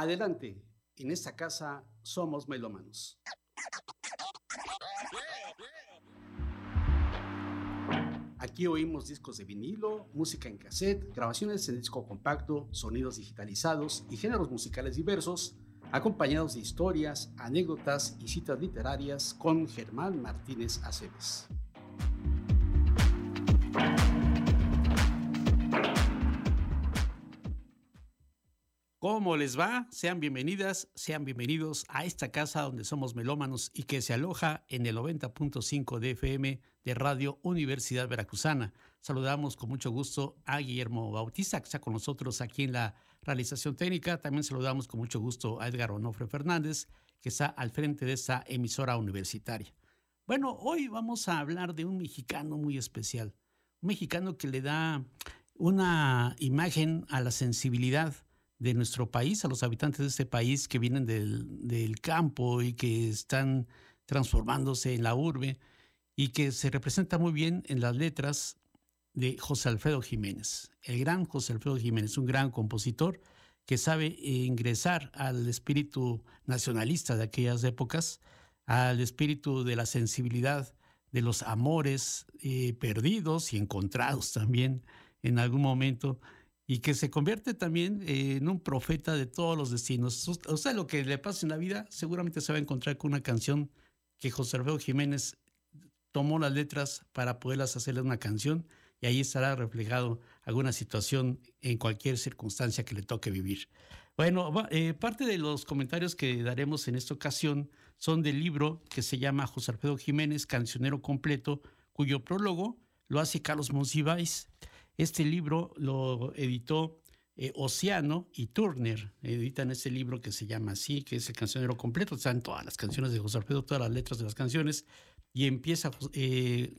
Adelante, en esta casa somos melómanos. Aquí oímos discos de vinilo, música en cassette, grabaciones en disco compacto, sonidos digitalizados y géneros musicales diversos, acompañados de historias, anécdotas y citas literarias con Germán Martínez Aceves. ¿Cómo les va? Sean bienvenidas, sean bienvenidos a esta casa donde somos melómanos y que se aloja en el 90.5 de FM de Radio Universidad Veracruzana. Saludamos con mucho gusto a Guillermo Bautista, que está con nosotros aquí en la realización técnica. También saludamos con mucho gusto a Edgar Onofre Fernández, que está al frente de esta emisora universitaria. Bueno, hoy vamos a hablar de un mexicano muy especial, un mexicano que le da una imagen a la sensibilidad de nuestro país, a los habitantes de este país que vienen del, campo y que están transformándose en la urbe y que se representa muy bien en las letras de José Alfredo Jiménez. El gran José Alfredo Jiménez, un gran compositor que sabe ingresar al espíritu nacionalista de aquellas épocas, al espíritu de la sensibilidad de los amores eh, perdidos y encontrados también en algún momento y que se convierte también en un profeta de todos los destinos. O sea, lo que le pasa en la vida, seguramente se va a encontrar con una canción que José Alfredo Jiménez tomó las letras para poderlas hacerle una canción y ahí estará reflejado alguna situación en cualquier circunstancia que le toque vivir. Bueno, eh, parte de los comentarios que daremos en esta ocasión son del libro que se llama José Alfredo Jiménez, Cancionero Completo, cuyo prólogo lo hace Carlos Monsiváis. Este libro lo editó eh, Oceano y Turner. Editan este libro que se llama así, que es el cancionero completo. Están todas las canciones de José Alfredo, todas las letras de las canciones. Y empieza eh,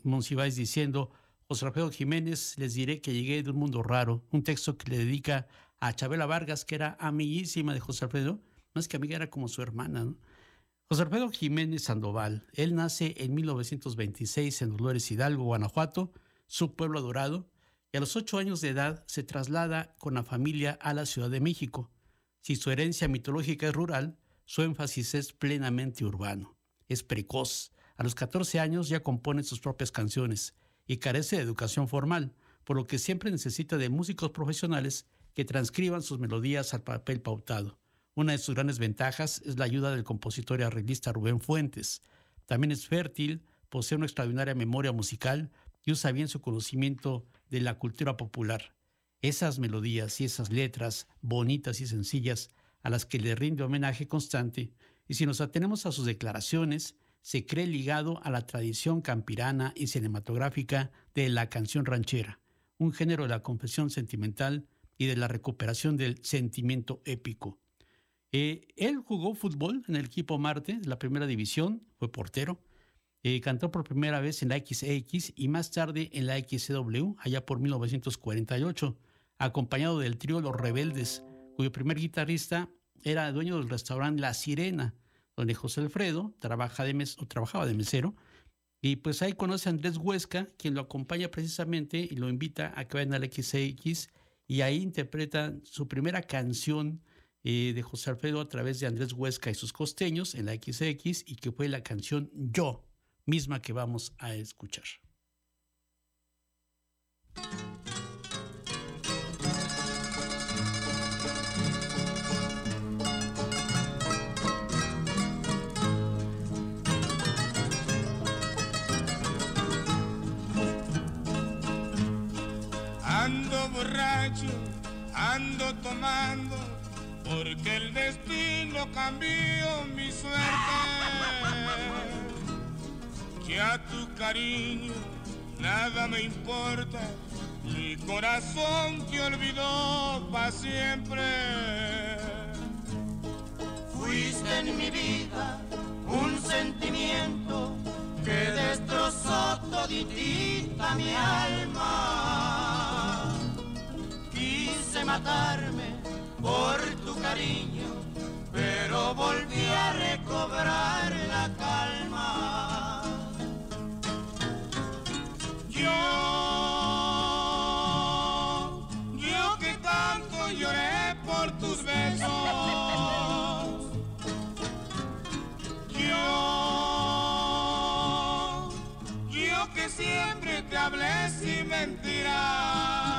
diciendo, José Alfredo Jiménez, les diré que llegué de un mundo raro. Un texto que le dedica a Chabela Vargas, que era amiguísima de José Alfredo, más que amiga, era como su hermana. José Alfredo Jiménez Sandoval, él nace en 1926 en Dolores Hidalgo, Guanajuato, su pueblo adorado, y a los ocho años de edad se traslada con la familia a la Ciudad de México. Si su herencia mitológica es rural, su énfasis es plenamente urbano. Es precoz. A los 14 años ya compone sus propias canciones y carece de educación formal, por lo que siempre necesita de músicos profesionales que transcriban sus melodías al papel pautado. Una de sus grandes ventajas es la ayuda del compositor y arreglista Rubén Fuentes. También es fértil, posee una extraordinaria memoria musical y usa bien su conocimiento de la cultura popular. Esas melodías y esas letras bonitas y sencillas a las que le rinde homenaje constante, y si nos atenemos a sus declaraciones, se cree ligado a la tradición campirana y cinematográfica de la canción ranchera, un género de la confesión sentimental y de la recuperación del sentimiento épico. Eh, él jugó fútbol en el equipo Marte de la primera división, fue portero, eh, cantó por primera vez en la XX y más tarde en la XW, allá por 1948, acompañado del trío Los Rebeldes, cuyo primer guitarrista era dueño del restaurante La Sirena, donde José Alfredo trabaja de trabajaba de mesero. Y pues ahí conoce a Andrés Huesca, quien lo acompaña precisamente y lo invita a que vayan a la XX y ahí interpreta su primera canción eh, de José Alfredo a través de Andrés Huesca y sus costeños en la XX y que fue la canción Yo misma que vamos a escuchar. Ando borracho, ando tomando, porque el destino cambió mi suerte que a tu cariño nada me importa, mi corazón te olvidó para siempre. Fuiste en mi vida un sentimiento que destrozó toditita mi alma. Quise matarme por tu cariño, pero volví a recobrar la calma. Yo, yo que tanto lloré por tus besos. Yo, yo que siempre te hablé sin mentiras.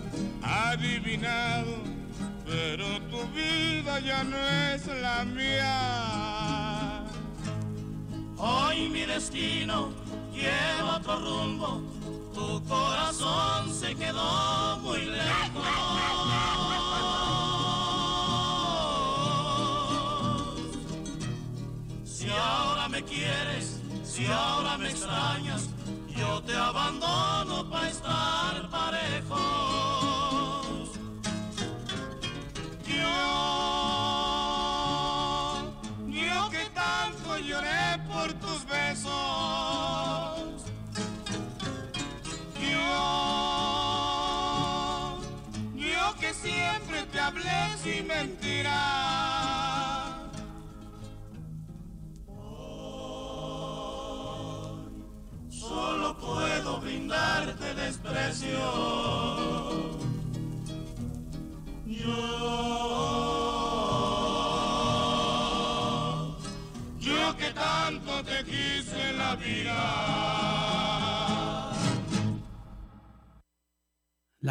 adivinado, pero tu vida ya no es la mía. Hoy mi destino lleva otro rumbo, tu corazón se quedó muy lejos. quieres, si ahora me extrañas, yo te abandono para estar siempre te hablé sin mentiras.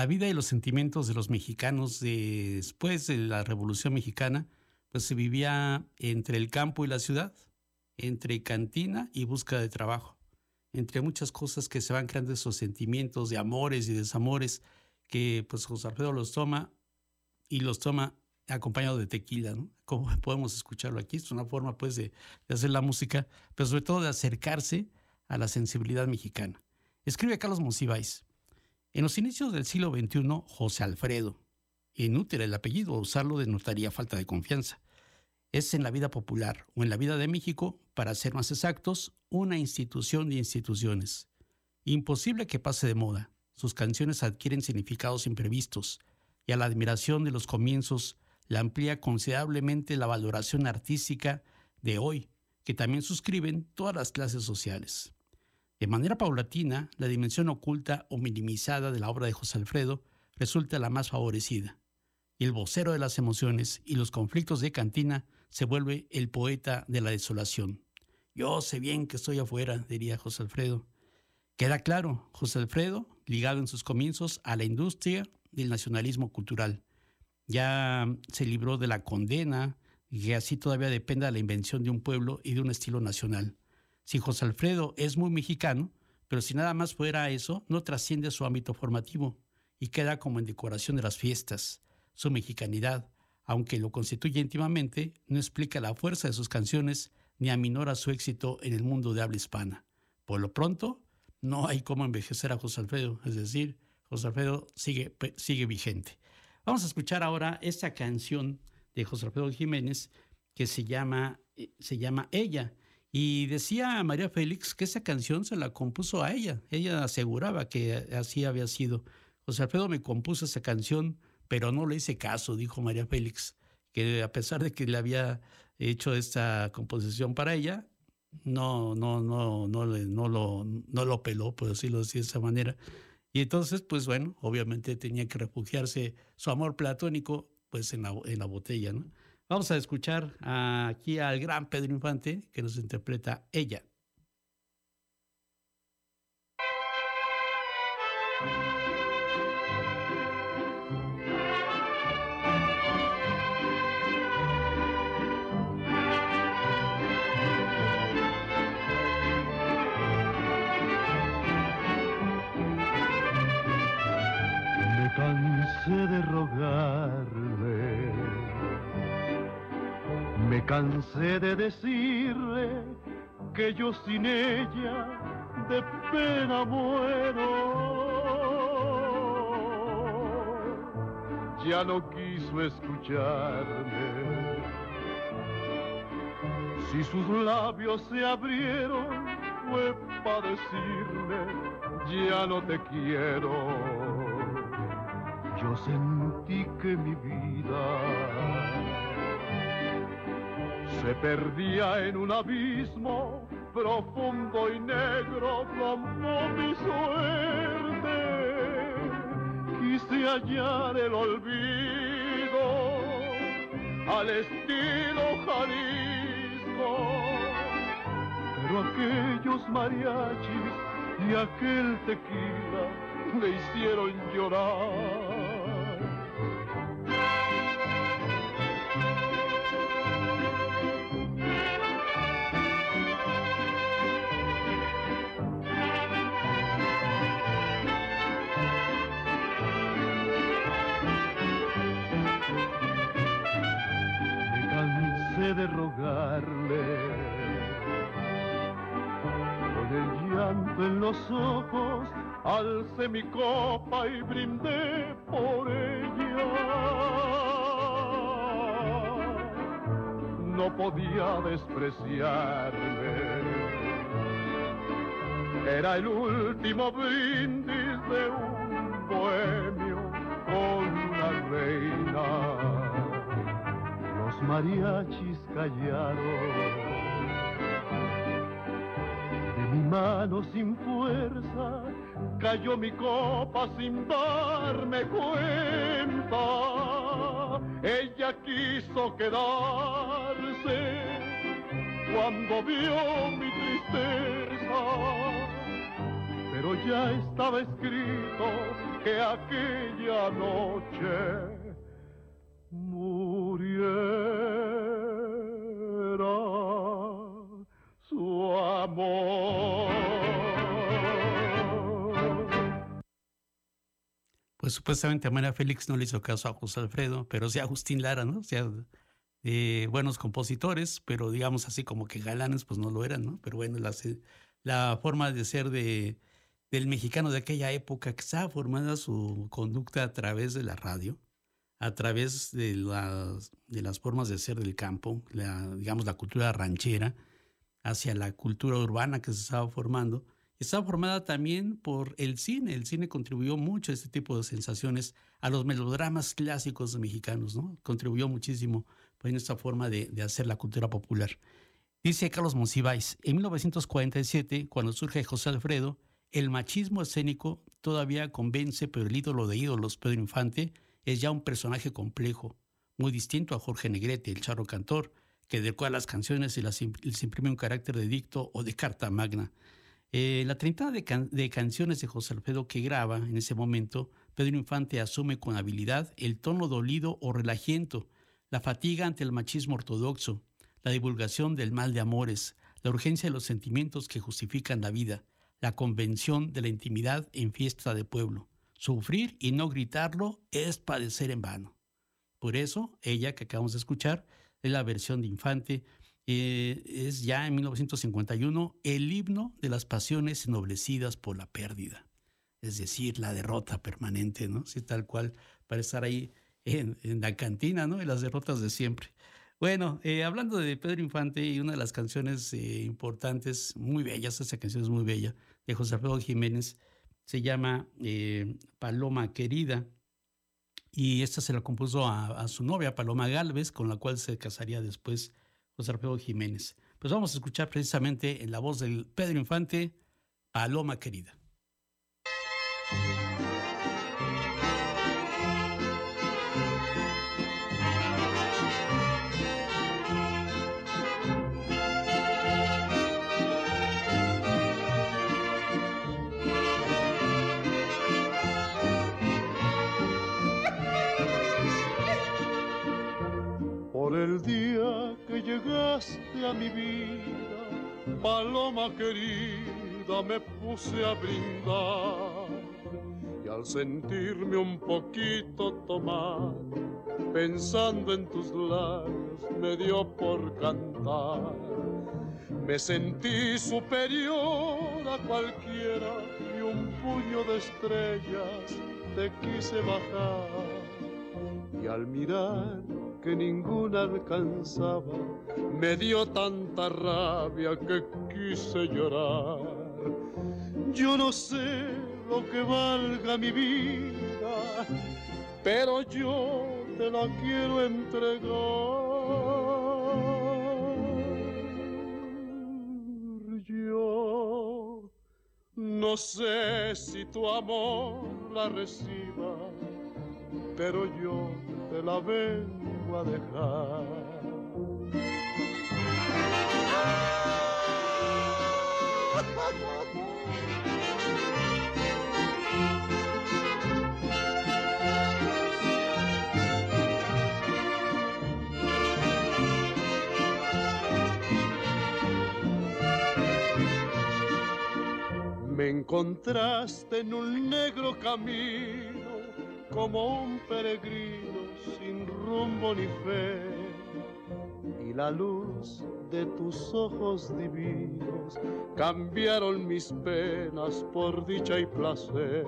La vida y los sentimientos de los mexicanos después de la Revolución Mexicana, pues se vivía entre el campo y la ciudad, entre cantina y búsqueda de trabajo entre muchas cosas que se van creando esos sentimientos de amores y desamores que pues José Alfredo los toma y los toma acompañado de tequila, ¿no? Como podemos escucharlo aquí, es una forma pues de, hacer la música, pero sobre todo de acercarse a la sensibilidad mexicana. Escribe Carlos Monsiváis. En los inicios del siglo XXI, José Alfredo, inútil el apellido, usarlo denotaría falta de confianza es en la vida popular o en la vida de México, para ser más exactos, una institución de instituciones. Imposible que pase de moda. Sus canciones adquieren significados imprevistos y a la admiración de los comienzos la amplía considerablemente la valoración artística de hoy, que también suscriben todas las clases sociales. De manera paulatina, la dimensión oculta o minimizada de la obra de José Alfredo resulta la más favorecida, el vocero de las emociones y los conflictos de cantina se vuelve el poeta de la desolación. Yo sé bien que estoy afuera, diría José Alfredo. Queda claro, José Alfredo, ligado en sus comienzos a la industria del nacionalismo cultural. Ya se libró de la condena y que así todavía dependa de la invención de un pueblo y de un estilo nacional. Si José Alfredo es muy mexicano, pero si nada más fuera eso, no trasciende su ámbito formativo y queda como en decoración de las fiestas. Su mexicanidad, aunque lo constituye íntimamente, no explica la fuerza de sus canciones ni aminora su éxito en el mundo de habla hispana. Por lo pronto, no hay cómo envejecer a José Alfredo, es decir, José Alfredo sigue, sigue vigente. Vamos a escuchar ahora esta canción de José Alfredo Jiménez que se llama, eh, se llama Ella. Y decía María Félix que esa canción se la compuso a ella. Ella aseguraba que así había sido. José Alfredo me compuso esa canción pero no le hice caso, dijo María Félix, que a pesar de que le había hecho esta composición para ella, no, no, no, no, no, lo, no lo peló, por decirlo así de esa manera. Y entonces, pues bueno, obviamente tenía que refugiarse su amor platónico pues en la, en la botella, ¿no? Vamos a escuchar aquí al gran Pedro Infante que nos interpreta ella. de rogarle, me cansé de decirle que yo sin ella de pena muero. Ya no quiso escucharme. Si sus labios se abrieron, fue para decirme, ya no te quiero. Yo sentí que mi vida se perdía en un abismo profundo y negro como mi suerte. Quise hallar el olvido al estilo Jalisco, pero aquellos mariachis y aquel tequila me hicieron llorar. Alcé mi copa y brindé por ella. No podía despreciarme. Era el último brindis de un bohemio con la reina mariachis callaron. Mano sin fuerza cayó mi copa sin darme cuenta. Ella quiso quedarse cuando vio mi tristeza. Pero ya estaba escrito que aquella noche su amor. Pues supuestamente María Félix no le hizo caso a José Alfredo, pero sí a Agustín Lara, ¿no? O sea, eh, buenos compositores, pero digamos así como que galanes, pues no lo eran, ¿no? Pero bueno, la, la forma de ser de, del mexicano de aquella época que estaba formada su conducta a través de la radio, a través de las, de las formas de ser del campo, la, digamos la cultura ranchera, hacia la cultura urbana que se estaba formando. Estaba formada también por el cine. El cine contribuyó mucho a este tipo de sensaciones, a los melodramas clásicos mexicanos, ¿no? Contribuyó muchísimo pues, en esta forma de, hacer la cultura popular. Dice Carlos Monsiváis, en 1947, cuando surge José Alfredo, el machismo escénico todavía convence, pero el ídolo de ídolos, Pedro Infante, es ya un personaje complejo, muy distinto a Jorge Negrete, el charro cantor, que decora las canciones y les imprime un carácter de dicto o de carta magna. Eh, la treintena de, de, canciones de José Alfredo que graba en ese momento, Pedro Infante asume con habilidad el tono dolido o relajiento, la fatiga ante el machismo ortodoxo, la divulgación del mal de amores, la urgencia de los sentimientos que justifican la vida, la convención de la intimidad en fiesta de pueblo. Sufrir y no gritarlo es padecer en vano. Por eso, ella que acabamos de escuchar es la versión de Infante, eh, es ya en 1951 el himno de las pasiones ennoblecidas por la pérdida, es decir, la derrota permanente, ¿no? Sí, tal cual, para estar ahí en, la cantina, ¿no? En las derrotas de siempre. Bueno, eh, hablando de Pedro Infante y una de las canciones eh, importantes, muy bellas, esa canción es muy bella, de José Alfredo Jiménez, se llama Paloma Querida, y esta se la compuso a, su novia, Paloma Galvez, con la cual se casaría después José Alfredo Jiménez. Pues vamos a escuchar precisamente en la voz del Pedro Infante, Paloma Querida. Llegaste a mi vida, paloma querida, me puse a brindar. Y al sentirme un poquito tomado, pensando en tus labios, me dio por cantar. Me sentí superior a cualquiera y un puño de estrellas te quise bajar. Y al mirar que ninguna alcanzaba, me dio tanta rabia que quise llorar. Yo no sé lo que valga mi vida, pero yo te la quiero entregar. Yo no sé si tu amor la reciba, pero yo te la Me encontraste en un negro camino como un peregrino rumbo ni. Y la luz de tus ojos divinos cambiaron mis penas por dicha y placer.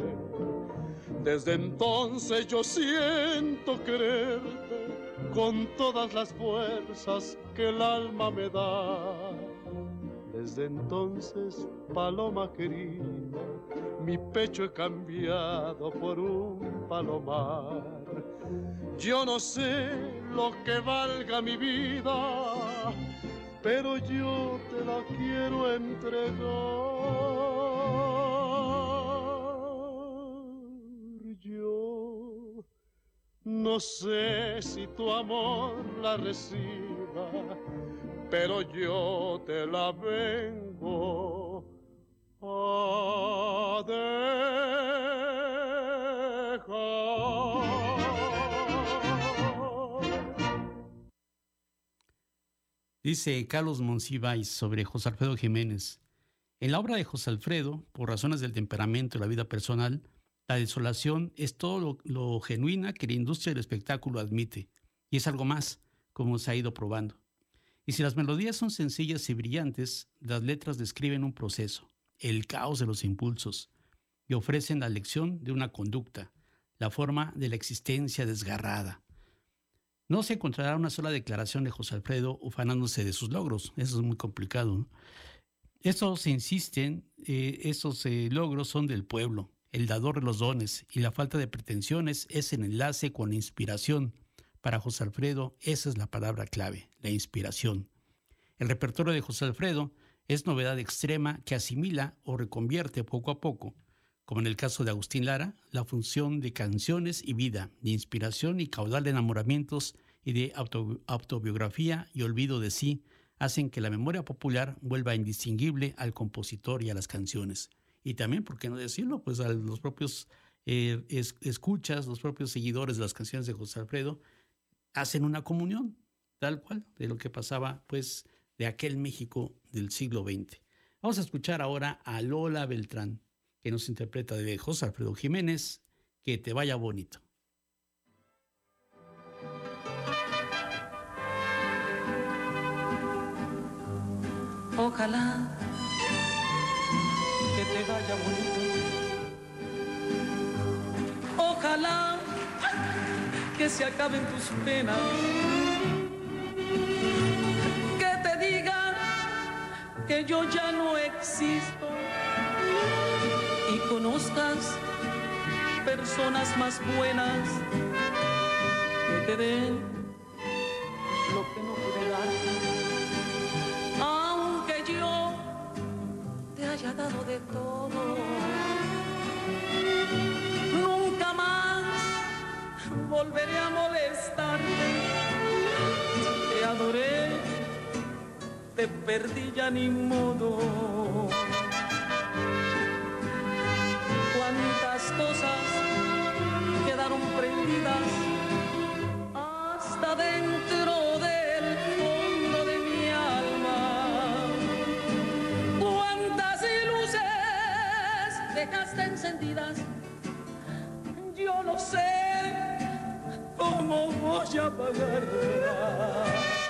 Desde entonces yo siento quererte con todas las fuerzas que el alma me da desde entonces, paloma querida, mi pecho he cambiado por un palomar. Yo no sé lo que valga mi vida, pero yo te la quiero entregar. Yo no sé si tu amor la reciba pero yo te la vengo a Dice Carlos Monsiváis sobre José Alfredo Jiménez. En la obra de José Alfredo, por razones del temperamento y la vida personal, la desolación es todo lo, lo genuina que la industria del espectáculo admite, y es algo más, como se ha ido probando. Y si las melodías son sencillas y brillantes, las letras describen un proceso, el caos de los impulsos, y ofrecen la lección de una conducta, la forma de la existencia desgarrada. No se encontrará una sola declaración de José Alfredo ufanándose de sus logros, eso es muy complicado. Estos insisten, eh, esos eh, logros son del pueblo, el dador de los dones, y la falta de pretensiones es el enlace con la inspiración, para José Alfredo, esa es la palabra clave, la inspiración. El repertorio de José Alfredo es novedad extrema que asimila o reconvierte poco a poco, como en el caso de Agustín Lara, la función de canciones y vida, de inspiración y caudal de enamoramientos y de autobiografía y olvido de sí, hacen que la memoria popular vuelva indistinguible al compositor y a las canciones. Y también, ¿por qué no decirlo? Pues a los propios eh, escuchas, los propios seguidores de las canciones de José Alfredo, hacen una comunión, tal cual, de lo que pasaba, pues, de aquel México del siglo XX. Vamos a escuchar ahora a Lola Beltrán, que nos interpreta de José Alfredo Jiménez, Que te vaya bonito. Ojalá que te vaya bonito. Ojalá que se acaben tus penas. Que te digan que yo ya no existo y conozcas personas más buenas que te den lo que no pude dar. Aunque yo te haya dado de todo volveré a molestarte. Te adoré, te perdí ya ni modo. Cosas quedaron prendidas hasta dentro del fondo de mi alma. Cuántas luces dejaste encendidas no sé cómo voy a pagarla.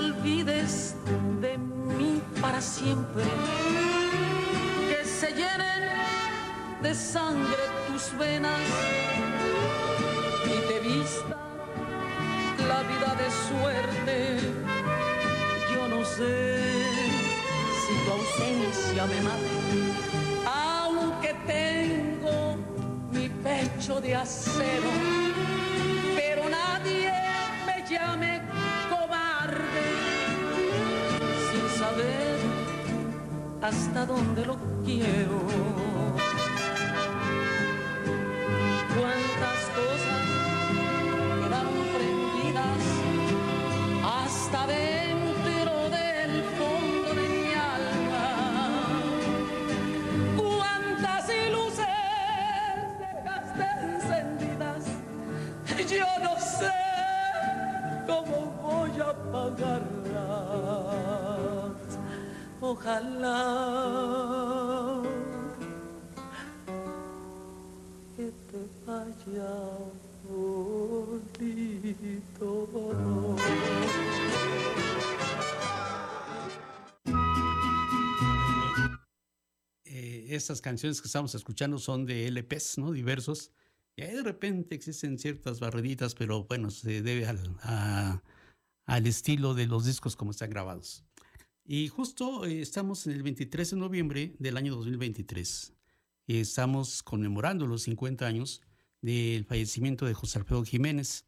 Olvides de mí para siempre. Que se llenen de sangre tus venas y te vista la vida de suerte. Yo no sé si tu ausencia me mate, aunque tengo mi pecho de acero, pero nadie me llame hasta dónde lo quiero. cuántas cosas quedaron prendidas hasta dentro del fondo de mi alma. Cuántas luces dejaste encendidas, yo no sé cómo voy a apagarlas. Ojalá Estas canciones que estamos escuchando son de LPs, ¿no? Diversos. Y de repente existen ciertas barreditas, pero bueno, se debe al, a- al estilo de los discos como están grabados. Y justo eh, estamos en el 23 de noviembre del año 2023. Y estamos conmemorando los 50 años del fallecimiento de José Alfredo Jiménez.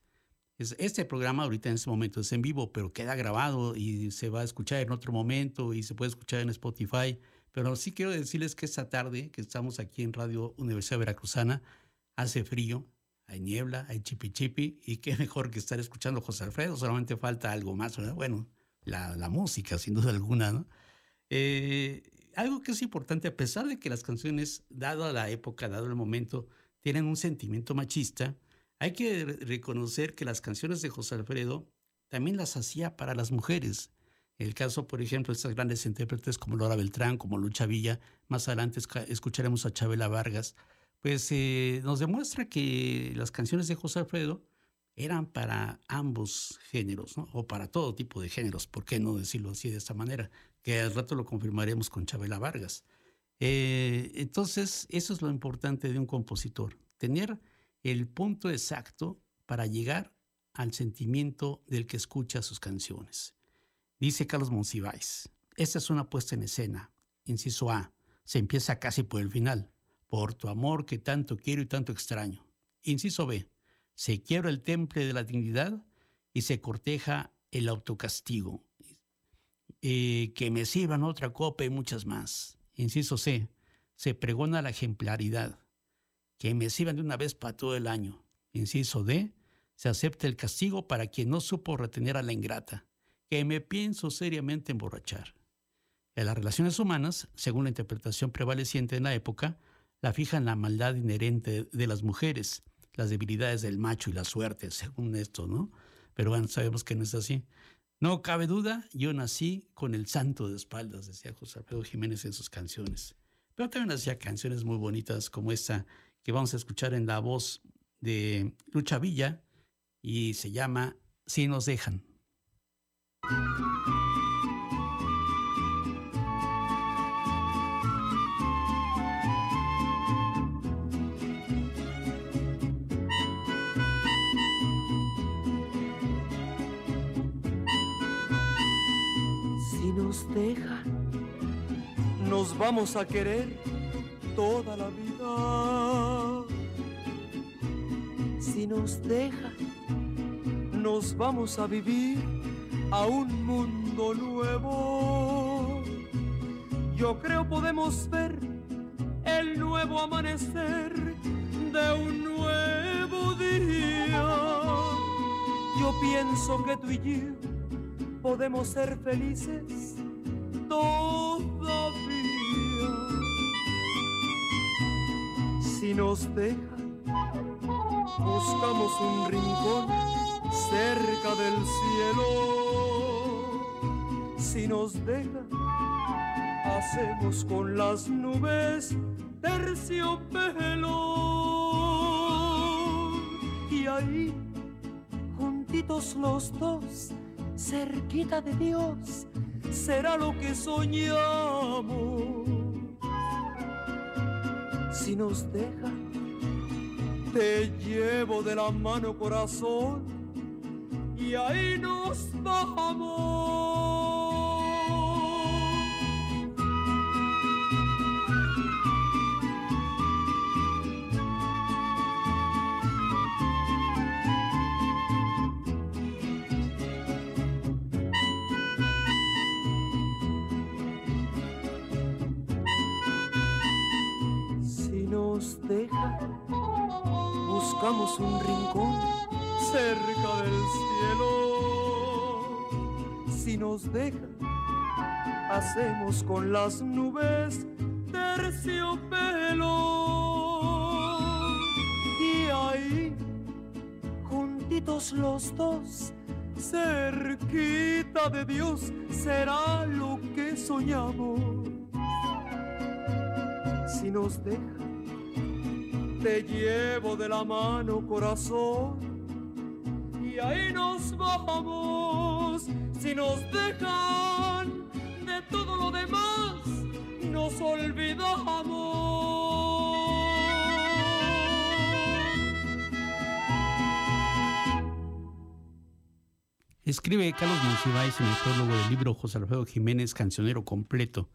Es- Este programa ahorita en este momento es en vivo, pero queda grabado y se va a escuchar en otro momento y se puede escuchar en Spotify. Pero sí quiero decirles que esta tarde que estamos aquí en Radio Universidad Veracruzana, hace frío, hay niebla, hay chipi chipi, y qué mejor que estar escuchando a José Alfredo, solamente falta algo más. Bueno, la, música, sin duda alguna. Eh, algo que es importante, a pesar de que las canciones, dado la época, dado el momento, tienen un sentimiento machista, hay que re- reconocer que las canciones de José Alfredo también las hacía para las mujeres. El caso, por ejemplo, de estas grandes intérpretes como Laura Beltrán, como Lucha Villa, más adelante escucharemos a Chabela Vargas, pues eh, nos demuestra que las canciones de José Alfredo eran para ambos géneros, o para todo tipo de géneros, ¿por qué no decirlo así de esta manera? Que al rato lo confirmaremos con Chabela Vargas. Eh, entonces, eso es lo importante de un compositor, tener el punto exacto para llegar al sentimiento del que escucha sus canciones. Dice Carlos Monsiváis, esta es una puesta en escena. Inciso A, se empieza casi por el final, por tu amor que tanto quiero y tanto extraño. Inciso B, se quiebra el temple de la dignidad y se corteja el autocastigo. Eh, que me sirvan otra copa y muchas más. Inciso C, se pregona la ejemplaridad. Que me sirvan de una vez para todo el año. Inciso D, se acepta el castigo para quien no supo retener a la ingrata. Que me pienso seriamente emborrachar. En las relaciones humanas, según la interpretación prevaleciente en la época, la fijan la maldad inherente de las mujeres, las debilidades del macho y la suerte, según esto, ¿no? Pero bueno, sabemos que no es así. No cabe duda, yo nací con el santo de espaldas, decía José Alfredo Jiménez en sus canciones. Pero también hacía canciones muy bonitas como esta que vamos a escuchar en la voz de Lucha Villa y se llama Si nos dejan. Si nos dejan, nos vamos a querer toda la vida. Si nos dejan, nos vamos a vivir a un mundo nuevo. Yo creo podemos ver el nuevo amanecer de un nuevo día. Yo pienso que tú y yo podemos ser felices todavía. Si nos deja, buscamos un rincón cerca del cielo. Si nos deja, hacemos con las nubes terciopelo. Y ahí, juntitos los dos, cerquita de Dios, será lo que soñamos. Si nos deja, te llevo de la mano corazón y ahí nos vamos. Un rincón cerca del cielo. Si nos deja, hacemos con las nubes terciopelo. Y ahí, juntitos los dos, cerquita de Dios, será lo que soñamos. Si nos deja, te llevo de la mano corazón. Y ahí nos vamos si nos dejan de todo lo demás nos olvidamos. Escribe Carlos Monsiváis en el prólogo del libro José Alfredo Jiménez Cancionero Completo.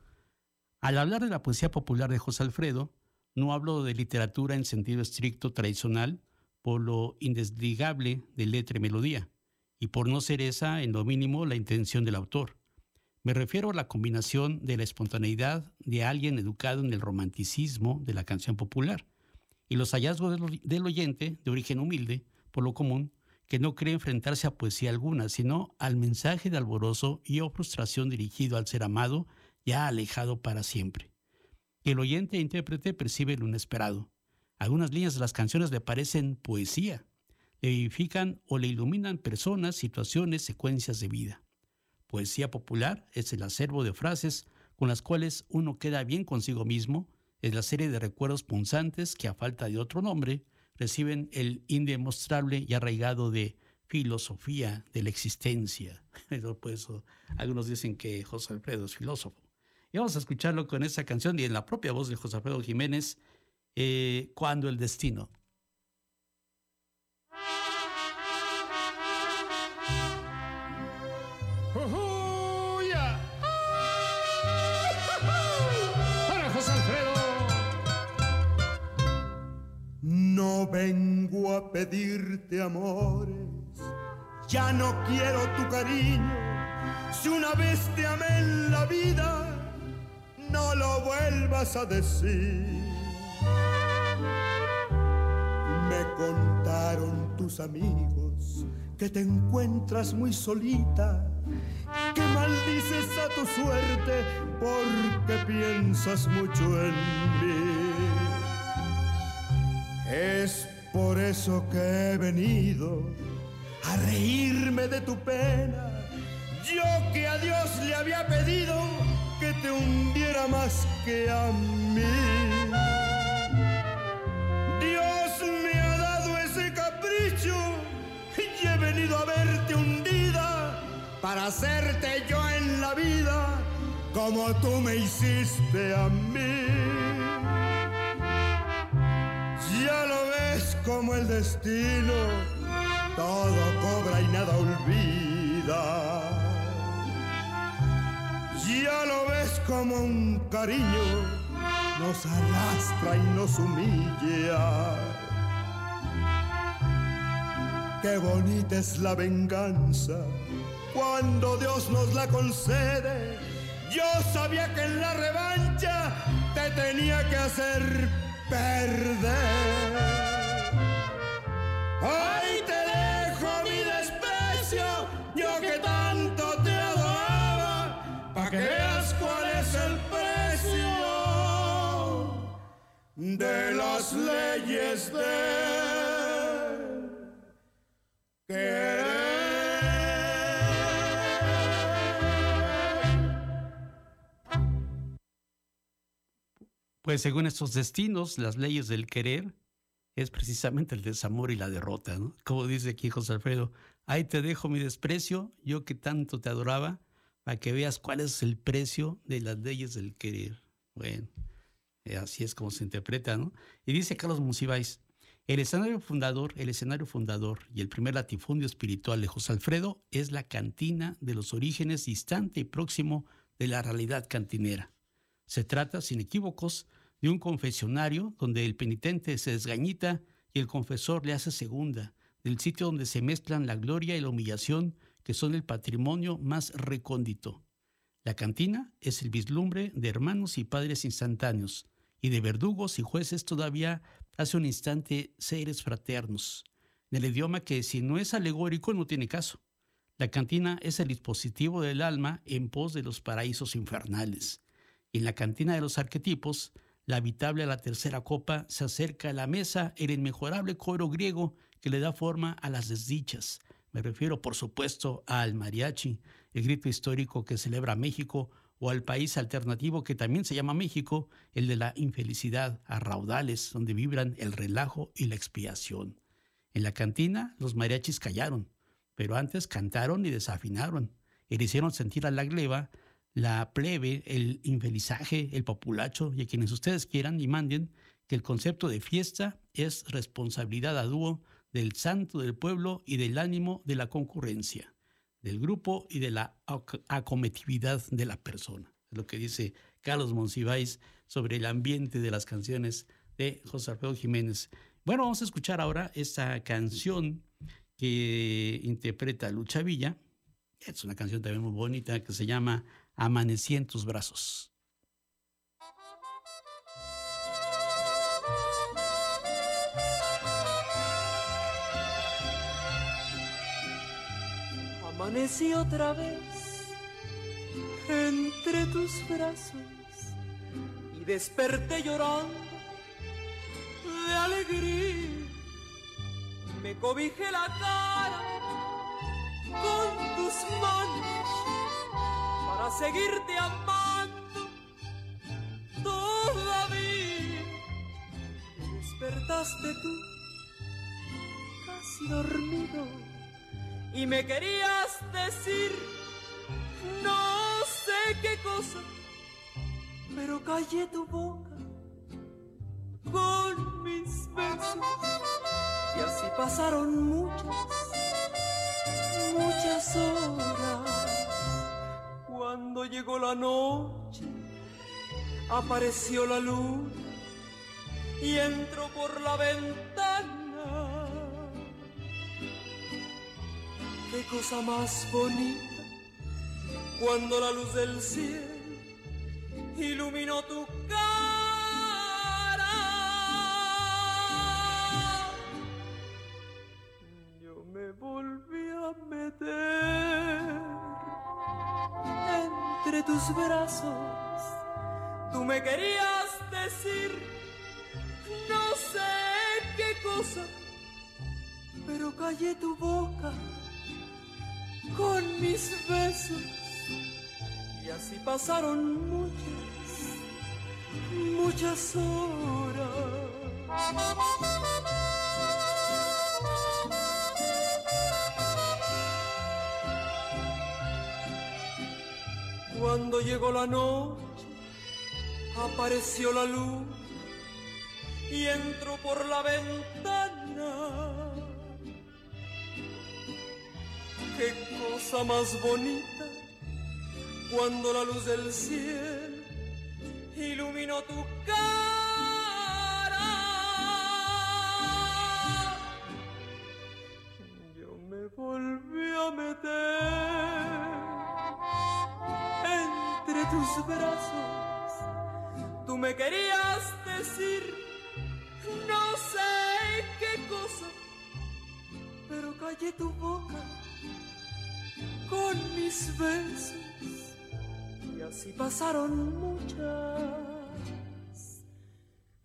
Al hablar de la poesía popular de José Alfredo, no hablo de literatura en sentido estricto tradicional por lo indesligable de letra y melodía, y por no ser esa, en lo mínimo, la intención del autor. Me refiero a la combinación de la espontaneidad de alguien educado en el romanticismo de la canción popular y los hallazgos del, oyente de origen humilde, por lo común, que no cree enfrentarse a poesía alguna, sino al mensaje de alborozo y o frustración dirigido al ser amado, ya alejado para siempre el oyente e intérprete percibe lo inesperado. Algunas líneas de las canciones le parecen poesía, le vivifican o le iluminan personas, situaciones, secuencias de vida. Poesía popular es el acervo de frases con las cuales uno queda bien consigo mismo, es la serie de recuerdos punzantes que a falta de otro nombre reciben el indemostrable y arraigado de filosofía de la existencia. Por eso algunos dicen que José Alfredo es filósofo. Y vamos a escucharlo con esa canción y en la propia voz de José Alfredo Jiménez, eh, Cuando el Destino. ¡Hola, José Alfredo! No vengo a pedirte amores, ya no quiero tu cariño. Si una vez te amé en la vida, no lo vuelvas a decir. Me contaron tus amigos que te encuentras muy solita, que maldices a tu suerte porque piensas mucho en mí. Es por eso que he venido a reírme de tu pena, yo que a Dios le había pedido te hundiera más que a mí. Dios me ha dado ese capricho y he venido a verte hundida para hacerte yo en la vida como tú me hiciste a mí. Ya lo ves como el destino todo cobra y nada olvida. Ya lo ves como un cariño nos arrastra y nos humilla. Qué bonita es la venganza cuando Dios nos la concede. Yo sabía que en la revancha te tenía que hacer perder. Ahí veas cuál es el precio de las leyes de Pues según estos destinos, las leyes del querer es precisamente el desamor y la derrota, ¿no? Como dice aquí José Alfredo, ahí te dejo mi desprecio, yo que tanto te adoraba, para que veas cuál es el precio de las leyes del querer. Bueno, eh, así es como se interpreta, ¿no? Y dice Carlos Monsiváis, el escenario fundador, el escenario fundador y el primer latifundio espiritual de José Alfredo es la cantina de los orígenes distante y próximo de la realidad cantinera. Se trata, sin equívocos, de un confesionario donde el penitente se desgañita y el confesor le hace segunda, del sitio donde se mezclan la gloria y la humillación que son el patrimonio más recóndito. La cantina es el vislumbre de hermanos y padres instantáneos, y de verdugos y jueces todavía hace un instante seres fraternos, en el idioma que si no es alegórico no tiene caso. La cantina es el dispositivo del alma en pos de los paraísos infernales. Y en la cantina de los arquetipos, la habitable a la tercera copa se acerca a la mesa el inmejorable coro griego que le da forma a las desdichas, me refiero, por supuesto, al mariachi, el grito histórico que celebra México, o al país alternativo que también se llama México, el de la infelicidad, a raudales donde vibran el relajo y la expiación. En la cantina los mariachis callaron, pero antes cantaron y desafinaron, y le hicieron sentir a la gleba, la plebe, el infelizaje, el populacho y a quienes ustedes quieran y manden que el concepto de fiesta es responsabilidad a dúo del santo del pueblo y del ánimo de la concurrencia, del grupo y de la acometividad de la persona. Es lo que dice Carlos Monsiváis sobre el ambiente de las canciones de José Alfredo Jiménez. Bueno, vamos a escuchar ahora esta canción que interpreta Lucha Villa. Es una canción también muy bonita que se llama Amanecí en tus brazos. Amanecí otra vez entre tus brazos y desperté llorando de alegría. Me cobijé la cara con tus manos para seguirte amando todavía. despertaste tú casi dormido y me querías decir no sé qué cosa, pero callé tu boca con mis besos y así pasaron muchas, muchas horas. Cuando llegó la noche, apareció la luna y entró por la ventana qué cosa más bonita cuando la luz del cielo iluminó tu cara. Yo me volví a meter entre tus brazos. Tú me querías decir no sé qué cosa, pero callé tu boca con mis besos. Y así pasaron muchas, muchas horas. Cuando llegó la noche, apareció la luz y entró por la ventana qué cosa más bonita cuando la luz del cielo iluminó tu cara. Yo me volví a meter entre tus brazos. Tú me querías decir no sé qué cosa, pero callé tu boca con mis besos. Y así pasaron muchas,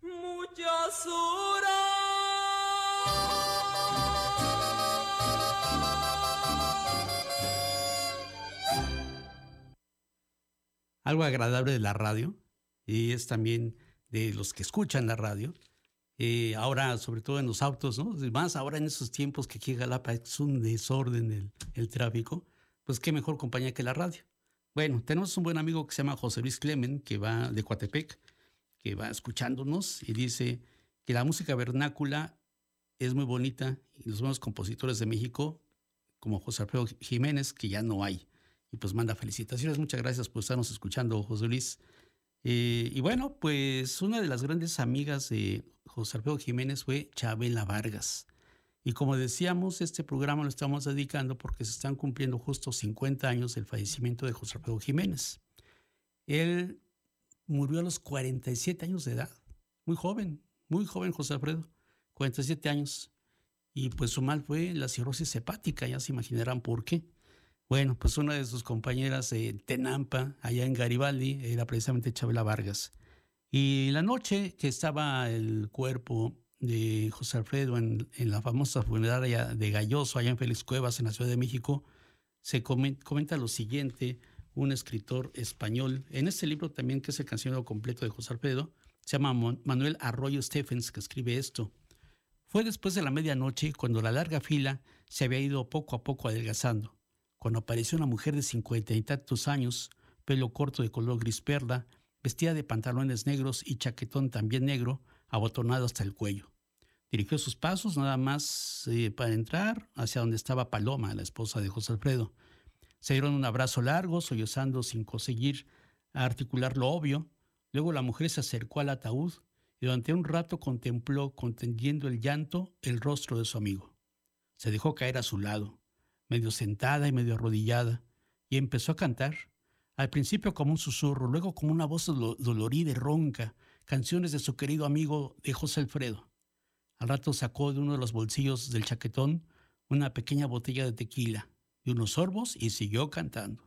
muchas basura. Algo agradable de la radio y es también de los que escuchan la radio. Eh, ahora, sobre todo en los autos, ¿no? Más ahora en esos tiempos que aquí en Jalapa es un desorden el tráfico, pues qué mejor compañía que la radio. Bueno, tenemos un buen amigo que se llama José Luis Clemen, que va de Coatepec, que va escuchándonos y dice que la música vernácula es muy bonita y los buenos compositores de México, como José Alfredo Jiménez, que ya no hay. Y pues manda felicitaciones. Muchas gracias por estarnos escuchando, José Luis. Eh, y bueno, pues una de las grandes amigas de José Alfredo Jiménez fue Chabela Vargas. Y como decíamos, este programa lo estamos dedicando porque se están cumpliendo justo 50 años del fallecimiento de José Alfredo Jiménez. Él murió a los 47 años de edad, muy joven, muy joven José Alfredo, 47 años. Y pues su mal fue la cirrosis hepática, ya se imaginarán por qué. Bueno, pues una de sus compañeras de Tenampa, allá en Garibaldi, era precisamente Chabela Vargas. Y la noche que estaba el cuerpo de José Alfredo en, la famosa funeraria de Galloso, allá en Félix Cuevas, en la Ciudad de México, se comenta lo siguiente, un escritor español, en este libro también, que es el cancionero completo de José Alfredo, se llama Manuel Arroyo Stephens, que escribe esto. Fue después de la medianoche cuando la larga fila se había ido poco a poco adelgazando, cuando apareció una mujer de cincuenta y tantos años, pelo corto de color gris perla, vestida de pantalones negros y chaquetón también negro, abotonado hasta el cuello. Dirigió sus pasos nada más eh, para entrar hacia donde estaba Paloma, la esposa de José Alfredo. Se dieron un abrazo largo, sollozando sin conseguir articular lo obvio. Luego la mujer se acercó al ataúd y durante un rato contempló, contendiendo el llanto, el rostro de su amigo. Se dejó caer a su lado, medio sentada y medio arrodillada, y empezó a cantar, al principio como un susurro, luego como una voz dolorida y ronca, canciones de su querido amigo de José Alfredo. Al rato sacó de uno de los bolsillos del chaquetón una pequeña botella de tequila y unos sorbos y siguió cantando.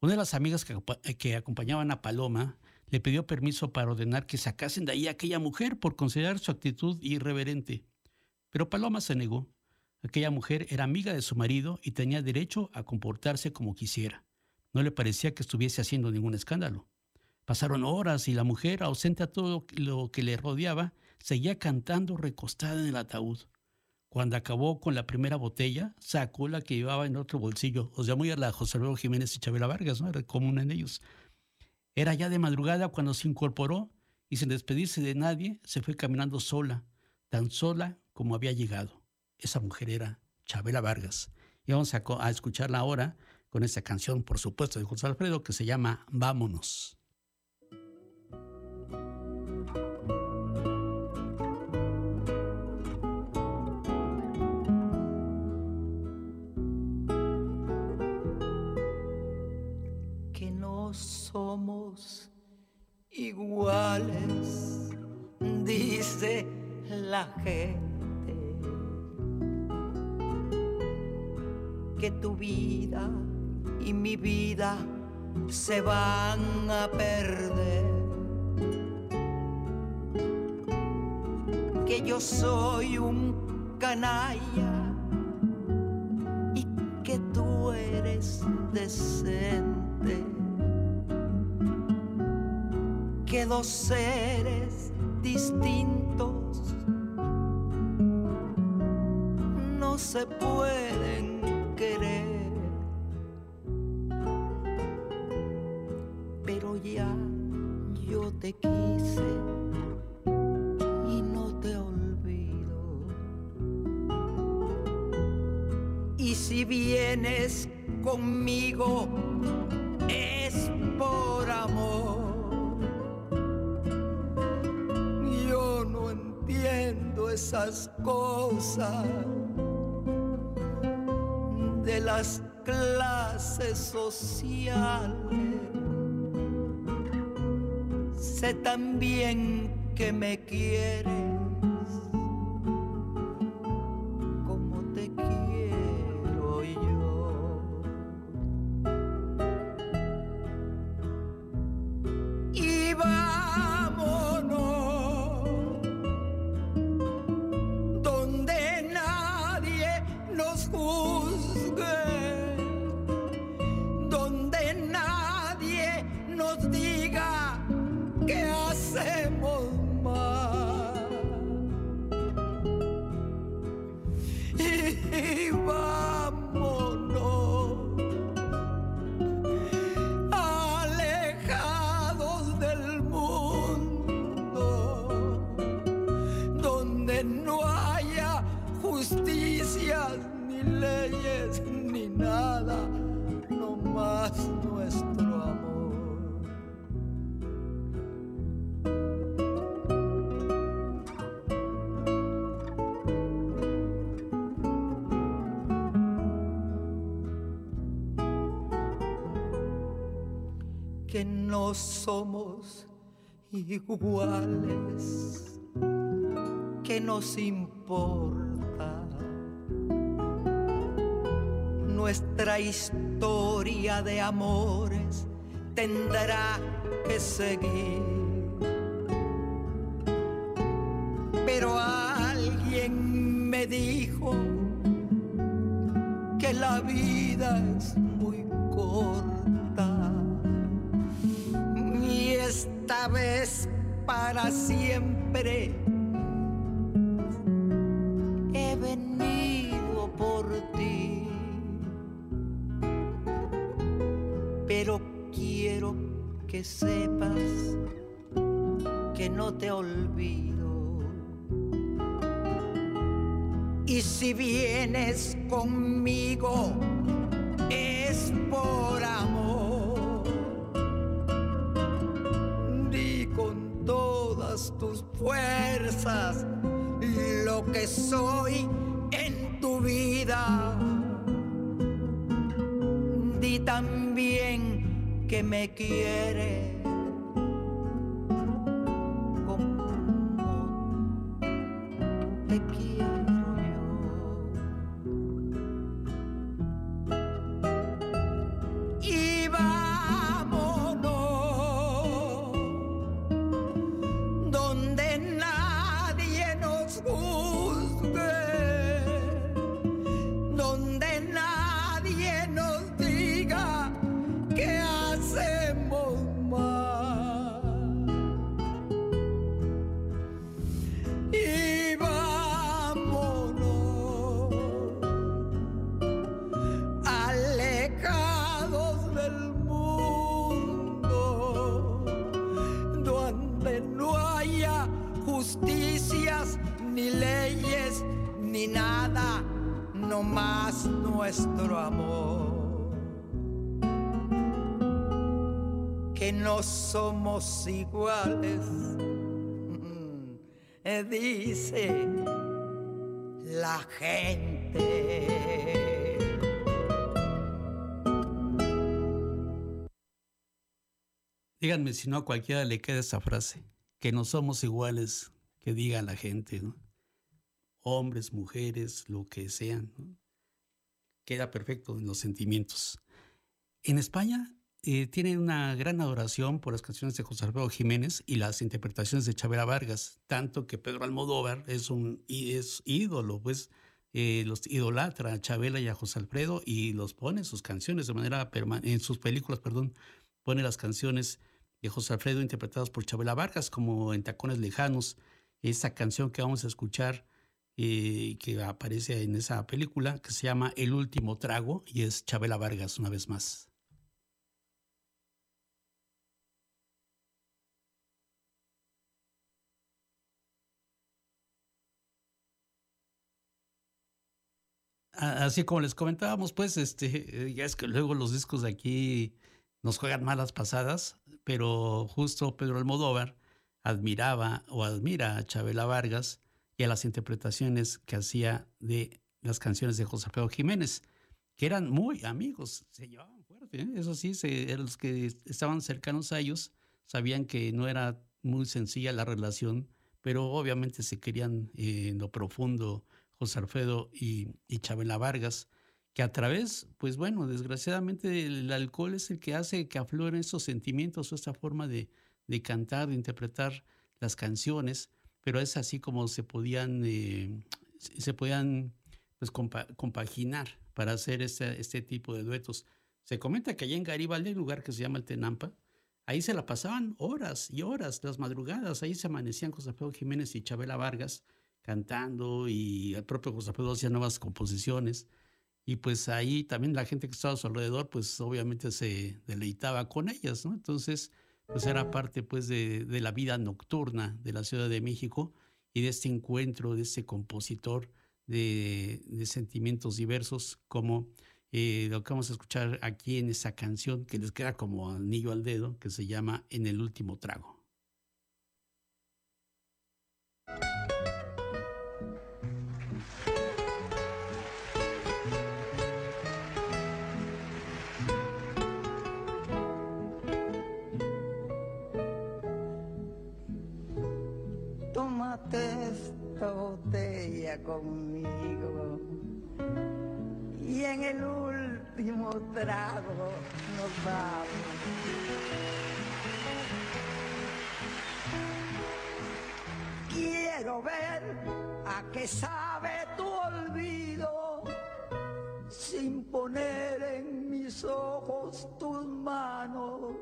Una de las amigas que, acompañaban a Paloma le pidió permiso para ordenar que sacasen de ahí a aquella mujer por considerar su actitud irreverente. Pero Paloma se negó. Aquella mujer era amiga de su marido y tenía derecho a comportarse como quisiera. No le parecía que estuviese haciendo ningún escándalo. Pasaron horas y la mujer, ausente a todo lo que le rodeaba, seguía cantando recostada en el ataúd. Cuando acabó con la primera botella, sacó la que llevaba en otro bolsillo. O sea, muy a la José Alfredo Jiménez y Chabela Vargas, ¿no? Era común en ellos. Era ya de madrugada cuando se incorporó y sin despedirse de nadie, se fue caminando sola, tan sola como había llegado. Esa mujer era Chabela Vargas. Y vamos a, a escucharla ahora con esta canción, por supuesto, de José Alfredo, que se llama Vámonos. Iguales, dice la gente. Que tu vida y mi vida se van a perder. Que yo soy un canalla y que tú eres decente que dos seres distintos no se pueden querer, pero ya yo te quise y no te olvido. Y si vienes conmigo es por amor. Esas cosas de las clases sociales. Sé también que me quieres iguales, que nos importa nuestra historia de amores tendrá que seguir. Pero alguien me dijo que la vida es muy corta para siempre he venido por ti. Pero quiero que sepas que no te olvido. Y si vienes conmigo somos iguales, eh, dice la gente. Díganme si no a cualquiera le queda esa frase, que no somos iguales, que diga la gente. Hombres, mujeres, lo que sean. Queda perfecto en los sentimientos. En España eh, tienen una gran adoración por las canciones de José Alfredo Jiménez y las interpretaciones de Chavela Vargas, tanto que Pedro Almodóvar es un es ídolo, pues eh, los idolatra a Chabela y a José Alfredo y los pone en sus canciones de manera permanente, en sus películas, perdón, pone las canciones de José Alfredo interpretadas por Chabela Vargas, como en Tacones Lejanos, esa canción que vamos a escuchar eh, que aparece en esa película, que se llama El último trago, y es Chabela Vargas una vez más. Así como les comentábamos, pues, este, ya es que luego los discos de aquí nos juegan malas pasadas, pero justo Pedro Almodóvar admiraba o admira a Chabela Vargas y a las interpretaciones que hacía de las canciones de José Alfredo Jiménez, que eran muy amigos, se llevaban fuerte, ¿eh? eso sí, se, los que estaban cercanos a ellos sabían que no era muy sencilla la relación, pero obviamente se querían eh, en lo profundo José Alfredo y, Chabela Vargas, que a través, pues bueno, desgraciadamente el alcohol es el que hace que afloren esos sentimientos o esta forma de, de cantar, de interpretar las canciones, pero es así como se podían, eh, se podían pues, compa compaginar para hacer este, este tipo de duetos. Se comenta que allá en Garibaldi hay un lugar que se llama el Tenampa, ahí se la pasaban horas y horas, las madrugadas, ahí se amanecían José Alfredo Jiménez y Chabela Vargas cantando y el propio José Alfredo hacía nuevas composiciones. Y pues ahí también la gente que estaba a su alrededor, pues obviamente se deleitaba con ellas, ¿no? Entonces, pues era parte pues de, de, la vida nocturna de la Ciudad de México y de este encuentro de este compositor de, sentimientos diversos como eh, lo que vamos a escuchar aquí en esa canción que les queda como anillo al dedo, que se llama En el último trago. Esta botella conmigo y en el último trago nos vamos. Quiero ver a qué sabe tu olvido sin poner en mis ojos tus manos.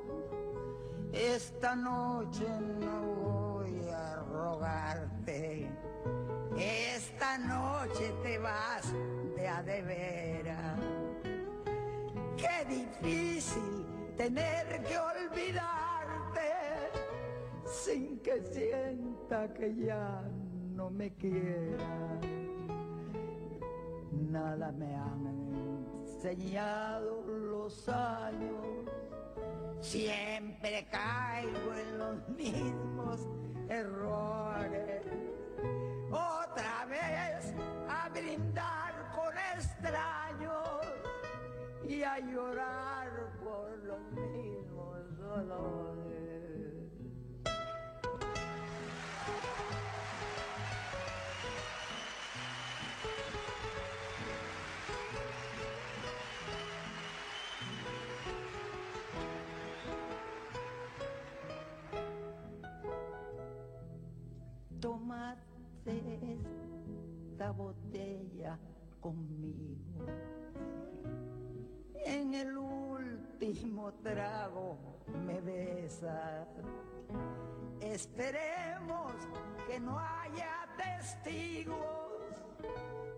Esta noche no rogarte. Esta noche te vas de a de. Qué difícil tener que olvidarte sin que sienta que ya no me quiera. Nada me han enseñado los años. Siempre caigo en los mismos errores. Otra vez a brindar con extraños y a llorar por los mismos dolores. tomate botella conmigo. En el último trago me besas. Esperemos que no haya testigos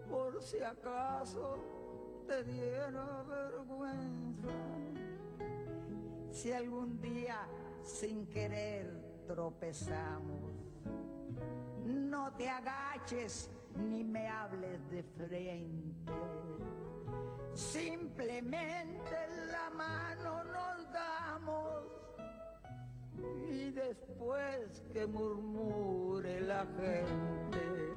por si acaso te diera vergüenza. Si algún día sin querer tropezamos no te agaches ni me hables de frente. Simplemente la mano nos damos y después que murmure la gente,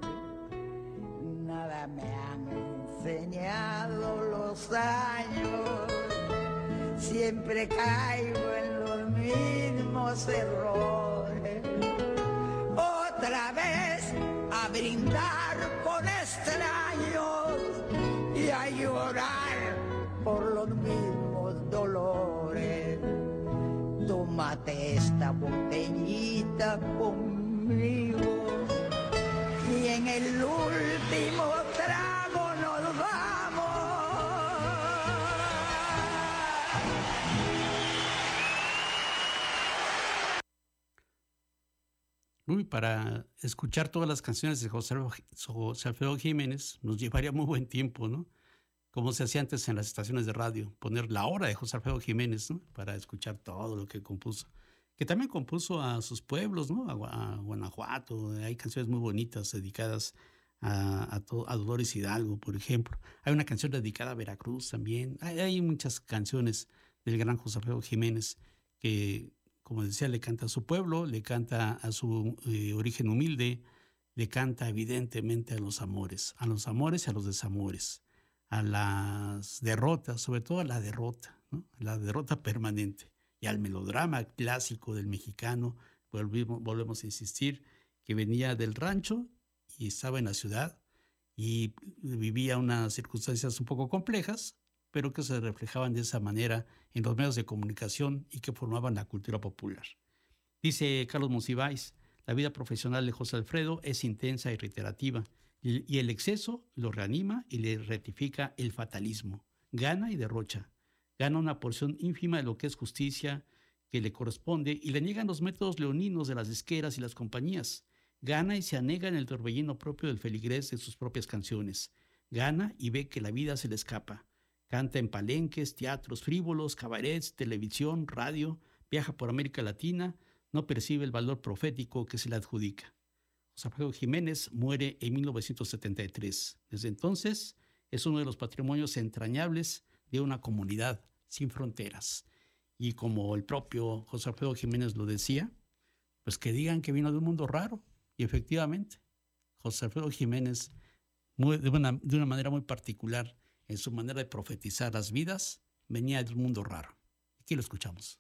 nada me han enseñado los años. Siempre caigo en los mismos errores otra vez a brindar y a llorar por los mismos dolores. Tómate esta botellita conmigo y en el último trago nos vamos. para escuchar todas las canciones de José, Alfredo Jiménez nos llevaría muy buen tiempo, ¿no? Como se hacía antes en las estaciones de radio, poner la hora de José Alfredo Jiménez, ¿no? Para escuchar todo lo que compuso. Que también compuso a sus pueblos, ¿no? A, Guanajuato. Hay canciones muy bonitas dedicadas a, a, Dolores Hidalgo, por ejemplo. Hay una canción dedicada a Veracruz también. Hay, hay muchas canciones del gran José Alfredo Jiménez que como decía, le canta a su pueblo, le canta a su eh, origen humilde, le canta evidentemente a los amores, a los amores y a los desamores, a las derrotas, sobre todo a la derrota, la derrota permanente, y al melodrama clásico del mexicano, volvemos a insistir, que venía del rancho y estaba en la ciudad y vivía unas circunstancias un poco complejas, pero que se reflejaban de esa manera en los medios de comunicación y que formaban la cultura popular. Dice Carlos Monsiváis, la vida profesional de José Alfredo es intensa y reiterativa, y el exceso lo reanima y le rectifica el fatalismo. Gana y derrocha. Gana una porción ínfima de lo que es justicia que le corresponde y le niegan los métodos leoninos de las disqueras y las compañías. Gana y se anega en el torbellino propio del feligrés de sus propias canciones. Gana y ve que la vida se le escapa. Canta en palenques, teatros frívolos, cabarets, televisión, radio, viaja por América Latina, no percibe el valor profético que se le adjudica. José Alfredo Jiménez muere en 1973. Desde entonces es uno de los patrimonios entrañables de una comunidad sin fronteras. Y como el propio José Alfredo Jiménez lo decía, pues que digan que vino de un mundo raro. Y efectivamente, José Alfredo Jiménez, de, una, de una manera muy particular en su manera de profetizar las vidas, venía de un mundo raro. Aquí lo escuchamos.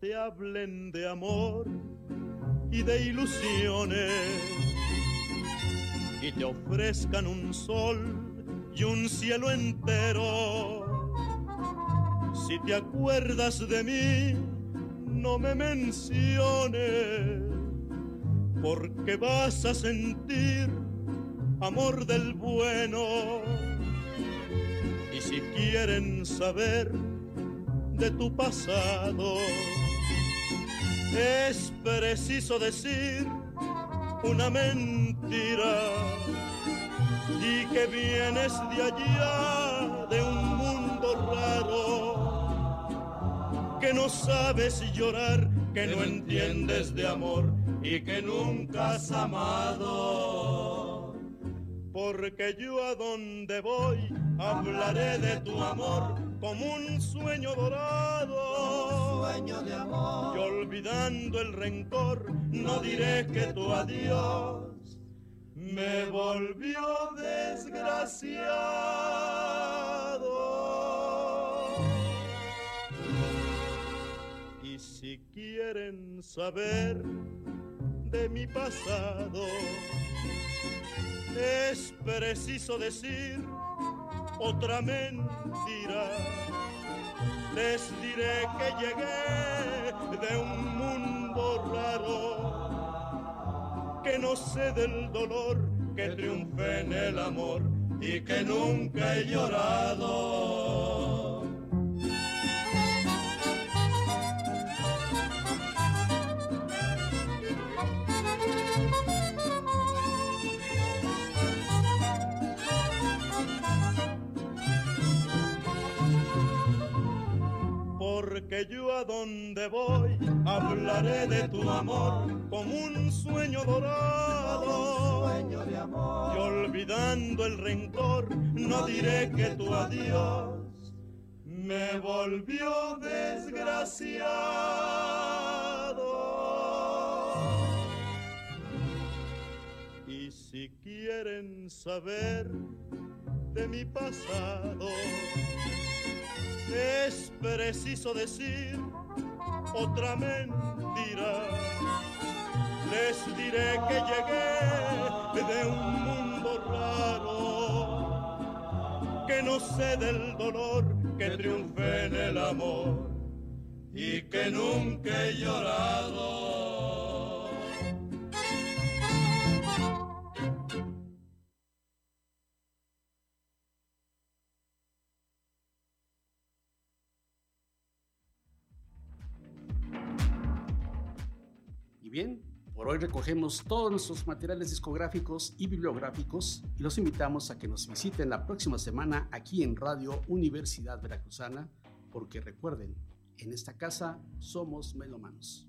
te hablen de amor y de ilusiones y te ofrezcan un sol y un cielo entero. Si te acuerdas de mí, no me menciones, porque vas a sentir amor del bueno. Y si quieren saber de tu pasado, es preciso decir una mentira y que vienes de allá, de un mundo raro, que no sabes llorar, que no entiendes de amor y que nunca has amado. Porque yo a donde voy hablaré de tu amor como un sueño dorado. Sueño. Y olvidando el rencor, no diré que tu adiós me volvió desgraciado. Y si quieren saber de mi pasado, es preciso decir otra mentira. Les diré que llegué de un mundo raro, que no sé del dolor, que triunfe en el amor y que nunca he llorado. Yo a donde voy hablaré de tu amor como un sueño dorado. sueño de amor. Y olvidando el rencor, no diré que tu adiós me volvió desgraciado. Y si quieren saber de mi pasado, es preciso decir otra mentira. Les diré que llegué de un mundo raro, que no sé del dolor, que triunfe en el amor y que nunca he llorado. Recogemos todos nuestros materiales discográficos y bibliográficos y los invitamos a que nos visiten la próxima semana aquí en Radio Universidad Veracruzana, porque recuerden, en esta casa somos melomanos.